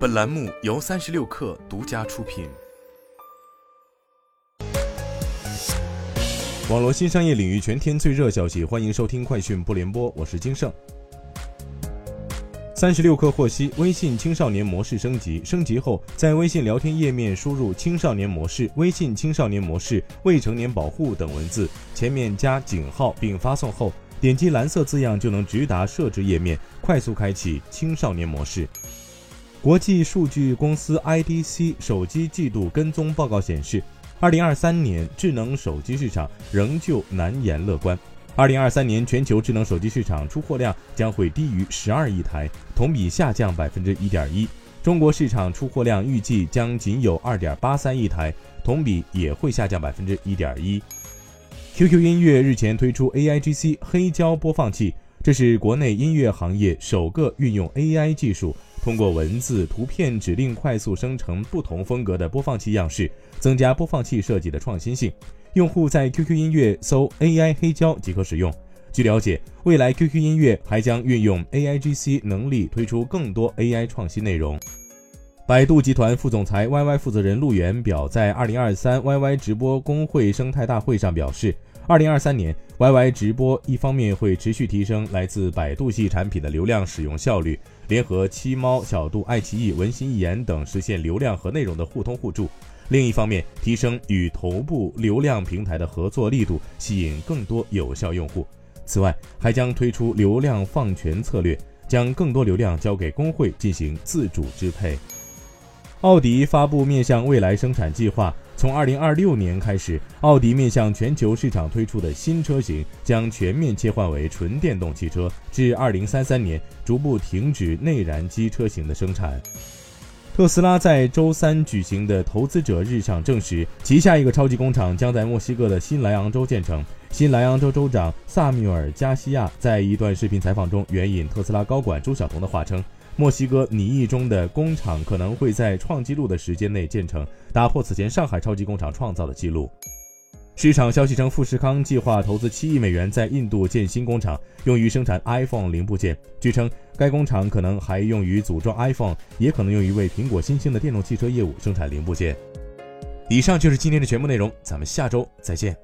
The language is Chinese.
本栏目由三十六氪独家出品。网络新商业领域全天最热消息，欢迎收听快讯不联播，我是金盛。三十六氪获悉，微信青少年模式升级，升级后在微信聊天页面输入“青少年模式”“微信青少年模式”“未成年保护”等文字，前面加井号并发送后，点击蓝色字样就能直达设置页面，快速开启青少年模式。国际数据公司 IDC 手机季度跟踪报告显示，二零二三年智能手机市场仍旧难言乐观。二零二三年全球智能手机市场出货量将会低于十二亿台，同比下降百分之一点一。中国市场出货量预计将仅有二点八三亿台，同比也会下降百分之一点一。QQ 音乐日前推出 AIGC 黑胶播放器，这是国内音乐行业首个运用 AI 技术。通过文字、图片指令快速生成不同风格的播放器样式，增加播放器设计的创新性。用户在 QQ 音乐搜 AI 黑胶即可使用。据了解，未来 QQ 音乐还将运用 AIGC 能力推出更多 AI 创新内容。百度集团副总裁 YY 负责人陆源表在2023 YY 直播工会生态大会上表示。二零二三年，YY 直播一方面会持续提升来自百度系产品的流量使用效率，联合七猫、小度、爱奇艺、文心一言等实现流量和内容的互通互助；另一方面，提升与头部流量平台的合作力度，吸引更多有效用户。此外，还将推出流量放权策略，将更多流量交给工会进行自主支配。奥迪发布面向未来生产计划。从二零二六年开始，奥迪面向全球市场推出的新车型将全面切换为纯电动汽车，至二零三三年逐步停止内燃机车型的生产。特斯拉在周三举行的投资者日上证实，旗下一个超级工厂将在墨西哥的新莱昂州建成。新莱昂州州长萨缪尔·加西亚在一段视频采访中援引特斯拉高管朱晓彤的话称。墨西哥拟议中的工厂可能会在创纪录的时间内建成，打破此前上海超级工厂创造的记录。市场消息称，富士康计划投资七亿美元在印度建新工厂，用于生产 iPhone 零部件。据称，该工厂可能还用于组装 iPhone，也可能用于为苹果新兴的电动汽车业务生产零部件。以上就是今天的全部内容，咱们下周再见。